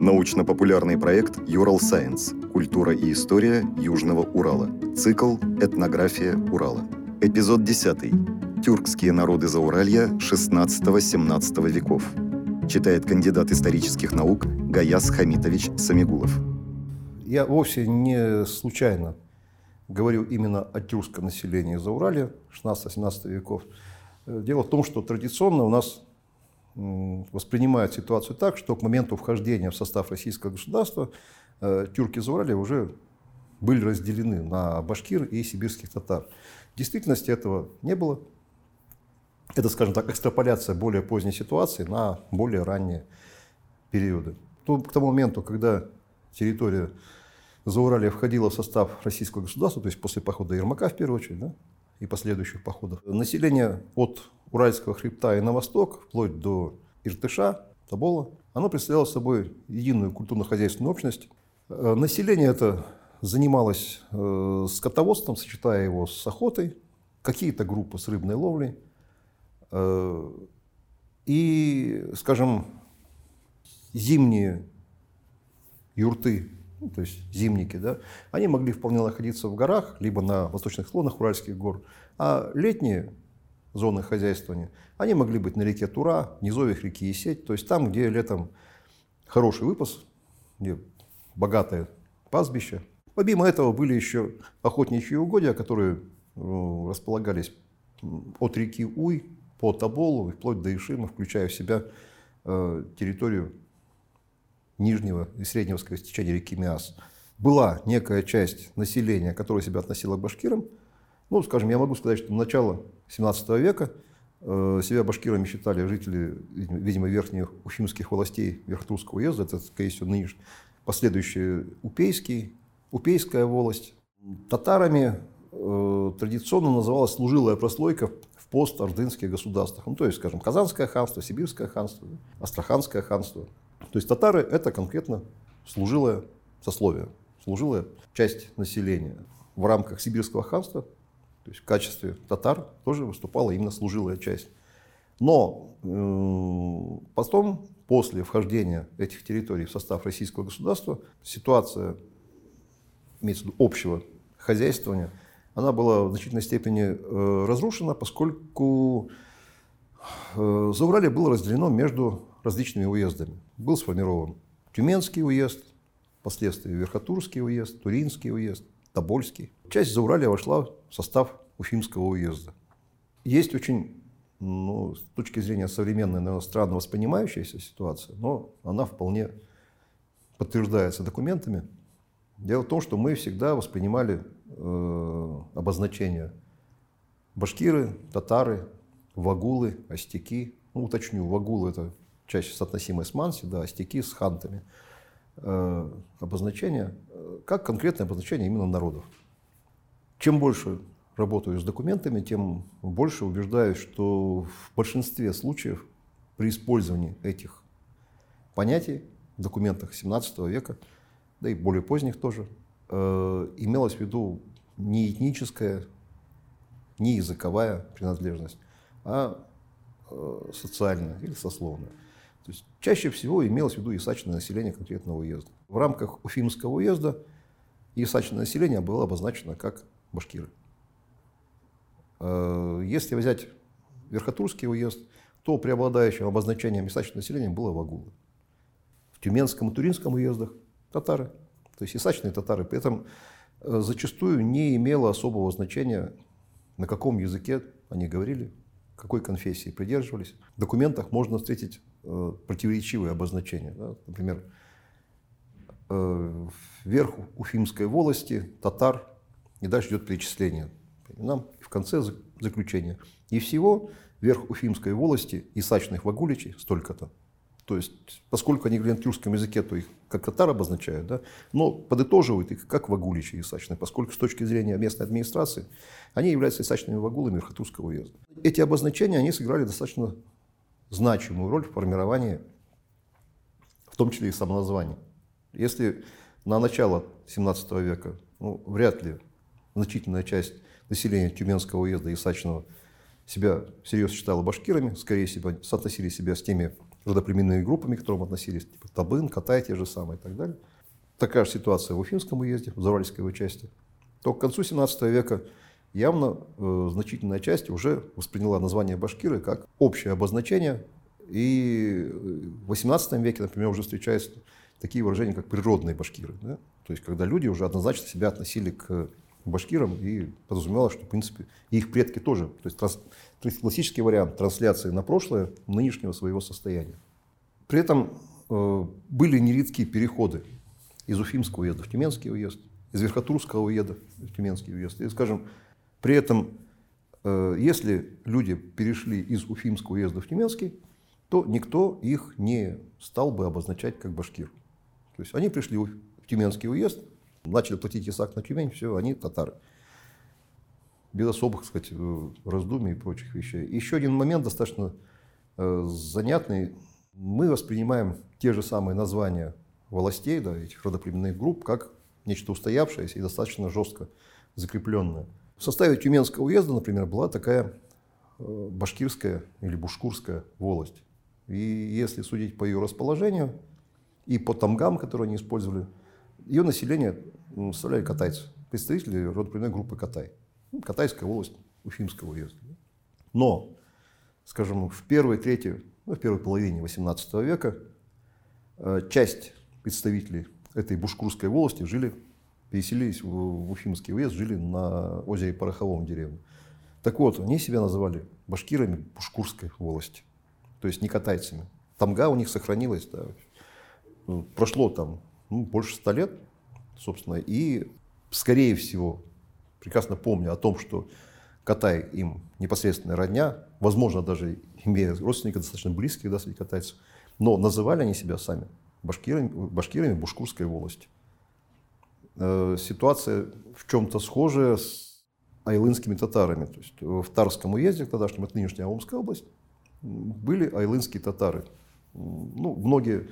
Научно-популярный проект «Юрал Сайенс. Культура и история Южного Урала». Цикл «Этнография Урала». Эпизод 10. Тюркские народы Зауралья 16-17 веков. Читает кандидат исторических наук Гаяс Хамитович Самигулов. Я вовсе не случайно говорю именно о тюркском населении Зауралья 16-17 веков. Дело в том, что традиционно у нас воспринимают ситуацию так, что к моменту вхождения в состав российского государства э, тюрки Зауралья уже были разделены на башкир и сибирских татар. В действительности этого не было. Это, скажем так, экстраполяция более поздней ситуации на более ранние периоды. К тому моменту, когда территория Зауралья входила в состав российского государства, то есть после похода Ермака в первую очередь, да, и последующих походов, население от Уральского хребта и на восток, вплоть до Иртыша, Тобола, оно представляло собой единую культурно-хозяйственную общность. Э, население это занималось э, скотоводством, сочетая его с охотой, какие-то группы с рыбной ловлей. Э, и, скажем, зимние юрты, ну, то есть зимники, да, они могли вполне находиться в горах, либо на восточных склонах Уральских гор, а летние зоны хозяйствования, они могли быть на реке Тура, низовьях реки Есеть, то есть там, где летом хороший выпас, где богатое пастбище. Помимо этого были еще охотничьи угодья, которые э, располагались от реки Уй по Тоболу и вплоть до Ишима, включая в себя э, территорию нижнего и среднего течения реки Миас. Была некая часть населения, которая себя относила к башкирам. Ну, скажем, я могу сказать, что начало 17 века э, себя башкирами считали жители, видимо, верхних уфимских властей Верхтурского уезда, это, скорее всего, нынешний, последующий Упейский, Упейская волость. Татарами э, традиционно называлась служилая прослойка в пост-ордынских государствах. Ну, то есть, скажем, Казанское ханство, Сибирское ханство, Астраханское ханство. То есть татары – это конкретно служилое сословие, служилая часть населения. В рамках Сибирского ханства то есть в качестве татар тоже выступала именно служилая часть. Но э, потом, после вхождения этих территорий в состав российского государства, ситуация, имеется в виду общего хозяйствования, она была в значительной степени э, разрушена, поскольку э, Зауралье было разделено между различными уездами. Был сформирован Тюменский уезд, впоследствии Верхотурский уезд, Туринский уезд, Тобольский. Часть Зауралья вошла в состав Уфимского уезда. Есть очень, ну, с точки зрения современной, наверное, странно воспринимающаяся ситуация, но она вполне подтверждается документами. Дело в том, что мы всегда воспринимали э, обозначения башкиры, татары, вагулы, остяки. Ну, уточню, вагулы – это чаще соотносимые с манси, да, остяки с хантами. Э, обозначения, э, как конкретное обозначение именно народов. Чем больше работаю с документами, тем больше убеждаюсь, что в большинстве случаев при использовании этих понятий в документах 17 века, да и более поздних тоже, э, имелось в виду не этническая, не языковая принадлежность, а э, социальная или сословная. То есть чаще всего имелось в виду ясачное население конкретного уезда. В рамках Уфимского уезда ясачное население было обозначено как башкиры. Э, если взять Верхотурский уезд, то преобладающим обозначением ясачного населения было вагулы. В Тюменском и Туринском уездах татары, то есть ясачные татары. При этом э, зачастую не имело особого значения, на каком языке они говорили, какой конфессии придерживались. В документах можно встретить противоречивые обозначения. Да? Например, э, вверх Уфимской волости, татар, и дальше идет перечисление и в конце заключения. И всего вверх Уфимской волости и сачных вагуличей столько-то. То есть, поскольку они говорят на тюркском языке, то их как татар обозначают, да, но подытоживают их как вагуличи и сачные, поскольку с точки зрения местной администрации они являются исачными вагулами Верхотурского уезда. Эти обозначения, они сыграли достаточно значимую роль в формировании, в том числе и самоназвания. Если на начало 17 века, ну, вряд ли значительная часть населения Тюменского уезда и Сачного себя всерьез считала башкирами, скорее всего, соотносили себя с теми родоплеменными группами, к которым относились, типа Табын, Катай те же самые и так далее. Такая же ситуация в Уфимском уезде, в Зауральской его части. То к концу 17 века явно э, значительная часть уже восприняла название башкиры как общее обозначение. И в 18 веке, например, уже встречаются такие выражения, как природные башкиры. Да? То есть, когда люди уже однозначно себя относили к башкирам и подразумевалось, что, в принципе, их предки тоже. То есть, транс, то есть классический вариант трансляции на прошлое нынешнего своего состояния. При этом э, были нередкие переходы из Уфимского уезда в Тюменский уезд, из Верхотурского уезда в Тюменский уезд. И, скажем, при этом, э, если люди перешли из Уфимского уезда в Тюменский, то никто их не стал бы обозначать как башкир. То есть они пришли в Тюменский уезд, начали платить ИСАК на Тюмень, все, они татары. Без особых, так сказать, э, раздумий и прочих вещей. Еще один момент достаточно э, занятный. Мы воспринимаем те же самые названия властей, да, этих родоплеменных групп, как нечто устоявшееся и достаточно жестко закрепленное. В составе Тюменского уезда, например, была такая э, башкирская или бушкурская волость. И если судить по ее расположению и по тамгам, которые они использовали, ее население составляли катайцы, представители родоплеменной группы Катай. Ну, Катайская волость Уфимского уезда. Но, скажем, в первой трети, ну, в первой половине XVIII века э, часть представителей этой бушкурской волости жили, переселились в Уфимский уезд, жили на озере Пороховом деревне. Так вот, они себя называли башкирами бушкурской волости, то есть не катайцами. Тамга у них сохранилась, да. Ну, прошло там ну, больше ста лет, собственно, и, скорее всего, прекрасно помню о том, что Катай им непосредственная родня, возможно, даже имея родственников достаточно близких да, среди катайцев, но называли они себя сами башкирами, башкирами Бушкурской волости. Э, ситуация в чем-то схожая с айлынскими татарами. То есть в Тарском уезде, тогдашнем, это нынешняя Омская область, были айлынские татары. Ну, многие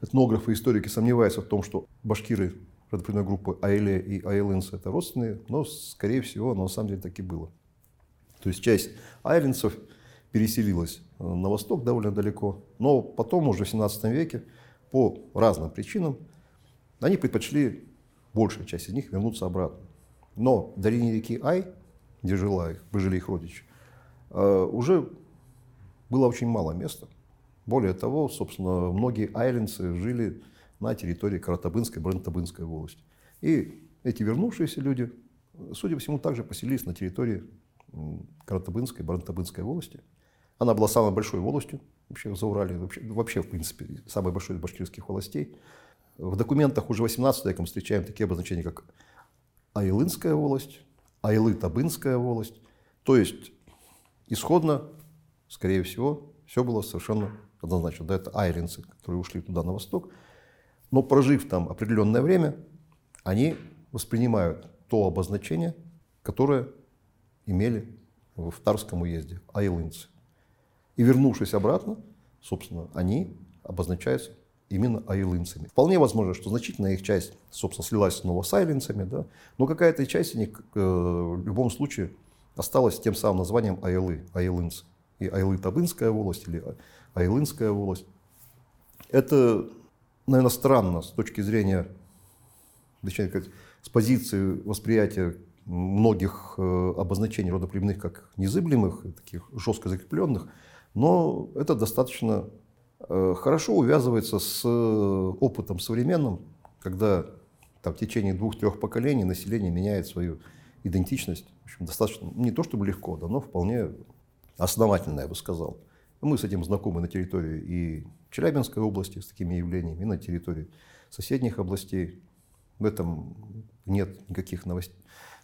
этнографы и историки сомневаются в том, что башкиры родоплеменной группы Айле и Айлынцы это родственные, но, скорее всего, оно на самом деле так и было. То есть часть айлинцев переселилась э, на восток довольно далеко, но потом уже в 17 веке по разным причинам они предпочли, большая часть из них, вернуться обратно. Но в долине реки Ай, где жила их, жили их родичи, э, уже было очень мало места. Более того, собственно, многие айлинцы жили на территории Каратабынской, Брантабынской волости. И эти вернувшиеся люди, судя по всему, также поселились на территории Каратабынской, Брантабынской волости. Она была самой большой волостью вообще в Заурале, вообще, вообще в принципе, самой большой из башкирских властей. В документах уже 18 веком встречаем такие обозначения, как Айлынская волость, Айлы-Табынская волость. То есть, исходно, скорее всего, все было совершенно однозначно. Да, это айлинцы, которые ушли туда на восток. Но прожив там определенное время, они воспринимают то обозначение, которое имели в Тарском уезде, айлынцы. И вернувшись обратно, собственно, они обозначаются именно айлынцами. Вполне возможно, что значительная их часть, собственно, слилась снова с айлинцами, да, но какая-то часть них э, в любом случае осталась тем самым названием айлы, айлынцы. И Айлы-Табынская волость или Айлынская волость. Это наверное, странно с точки зрения, точнее, как, с позиции восприятия многих э, обозначений родоплеменных как незыблемых, таких жестко закрепленных, но это достаточно хорошо увязывается с э, опытом современным, когда там, в течение двух-трех поколений население меняет свою идентичность. В общем, достаточно, не то чтобы легко, да, но вполне основательно, я бы сказал. Мы с этим знакомы на территории и Челябинской области с такими явлениями, и на территории соседних областей. В этом нет никаких новостей,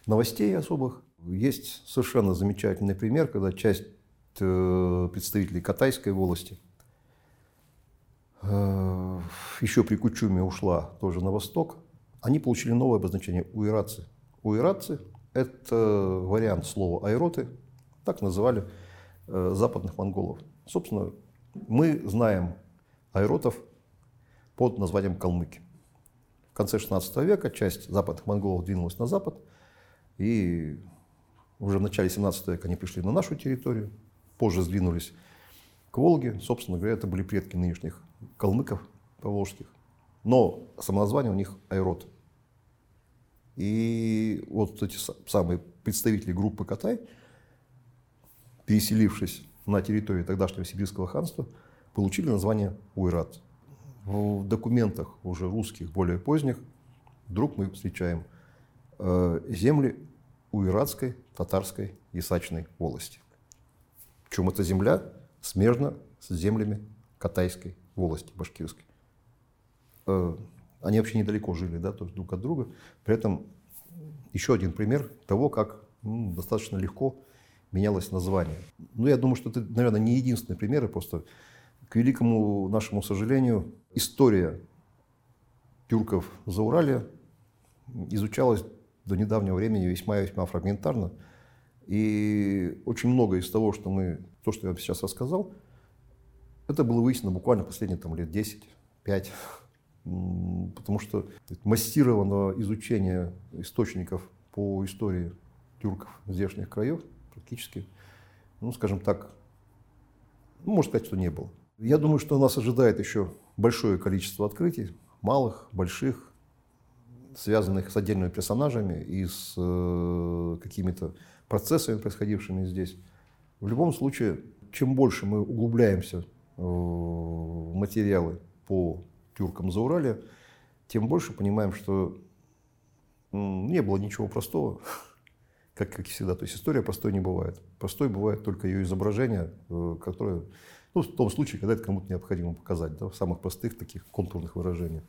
новостей особых. Есть совершенно замечательный пример, когда часть э, представителей Катайской волости э, еще при Кучуме ушла тоже на восток. Они получили новое обозначение уиратцы. Уиратцы – это вариант слова айроты, так называли э, западных монголов. Собственно, мы знаем айротов под названием калмыки. В конце 16 века часть западных монголов двинулась на запад, и уже в начале 17 века они пришли на нашу территорию, позже сдвинулись к Волге. Собственно говоря, это были предки нынешних калмыков поволжских. Но самоназвание у них Айрот. И вот эти самые представители группы Катай, переселившись на территорию тогдашнего сибирского ханства, получили название Уйрат. В документах уже русских, более поздних, вдруг мы встречаем э, земли Уйратской, татарской, Исачной волости. Причем эта земля смежна с землями Катайской волости, башкирской. Э, они вообще недалеко жили, да, то есть друг от друга. При этом еще один пример того, как ну, достаточно легко менялось название. Ну, я думаю, что это, наверное, не единственный пример, просто к великому нашему сожалению, история тюрков за Урале изучалась до недавнего времени весьма-весьма фрагментарно. И очень много из того, что мы, то, что я сейчас рассказал, это было выяснено буквально последние там, лет 10, 5. Потому что массированного изучения источников по истории тюрков здешних краев практически, ну, скажем так, ну, можно сказать, что не было. Я думаю, что нас ожидает еще большое количество открытий, малых, больших, связанных с отдельными персонажами и с э, какими-то процессами, происходившими здесь. В любом случае, чем больше мы углубляемся в материалы по тюркам за Урале, тем больше понимаем, что не было ничего простого, как, как всегда. То есть история простой не бывает. Простой бывает только ее изображение, э, которое, ну, в том случае, когда это кому-то необходимо показать, да, в самых простых таких контурных выражениях.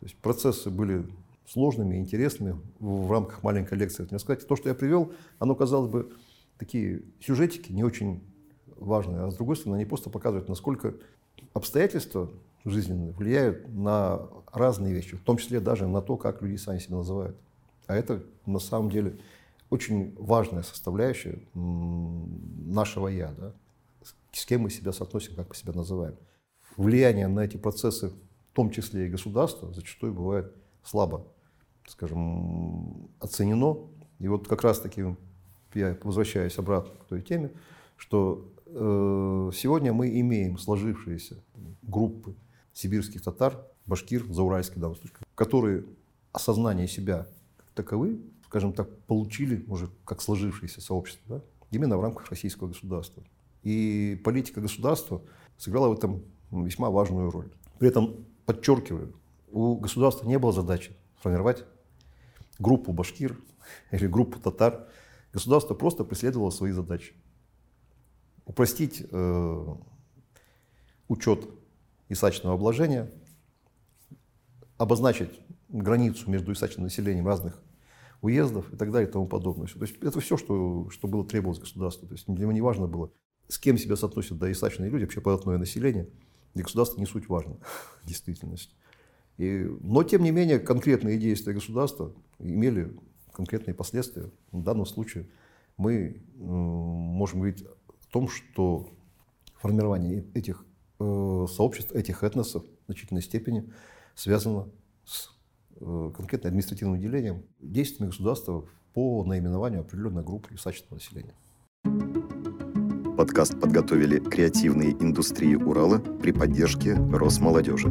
То есть процессы были сложными, интересными в рамках маленькой лекции. Мне сказать, то, что я привел, оно, казалось бы, такие сюжетики не очень важные, а с другой стороны, они просто показывают, насколько обстоятельства жизненные влияют на разные вещи, в том числе даже на то, как люди сами себя называют. А это на самом деле очень важная составляющая нашего «я», да? с кем мы себя соотносим, как мы себя называем. Влияние на эти процессы, в том числе и государства, зачастую бывает слабо скажем, оценено. И вот как раз-таки я возвращаюсь обратно к той теме, что э, сегодня мы имеем сложившиеся группы сибирских татар, башкир, зауральских, случае, которые осознание себя как таковы, скажем так, получили уже как сложившееся сообщество, да, именно в рамках российского государства. И политика государства сыграла в этом весьма важную роль. При этом, подчеркиваю, у государства не было задачи сформировать группу башкир или группу татар, государство просто преследовало свои задачи. Упростить э, учет исачного обложения, обозначить границу между исачным населением разных уездов и так далее и тому подобное. То есть это все, что, что было требовалось государству. То есть него не важно было, с кем себя соотносят да, исачные люди, вообще податное население. Для государства не суть важно в действительности. И, но, тем не менее, конкретные действия государства имели конкретные последствия. В данном случае мы можем говорить о том, что формирование этих сообществ, этих этносов в значительной степени связано с э, конкретным административным делением действиями государства по наименованию определенной группы исачного населения. Подкаст подготовили креативные индустрии Урала при поддержке Росмолодежи.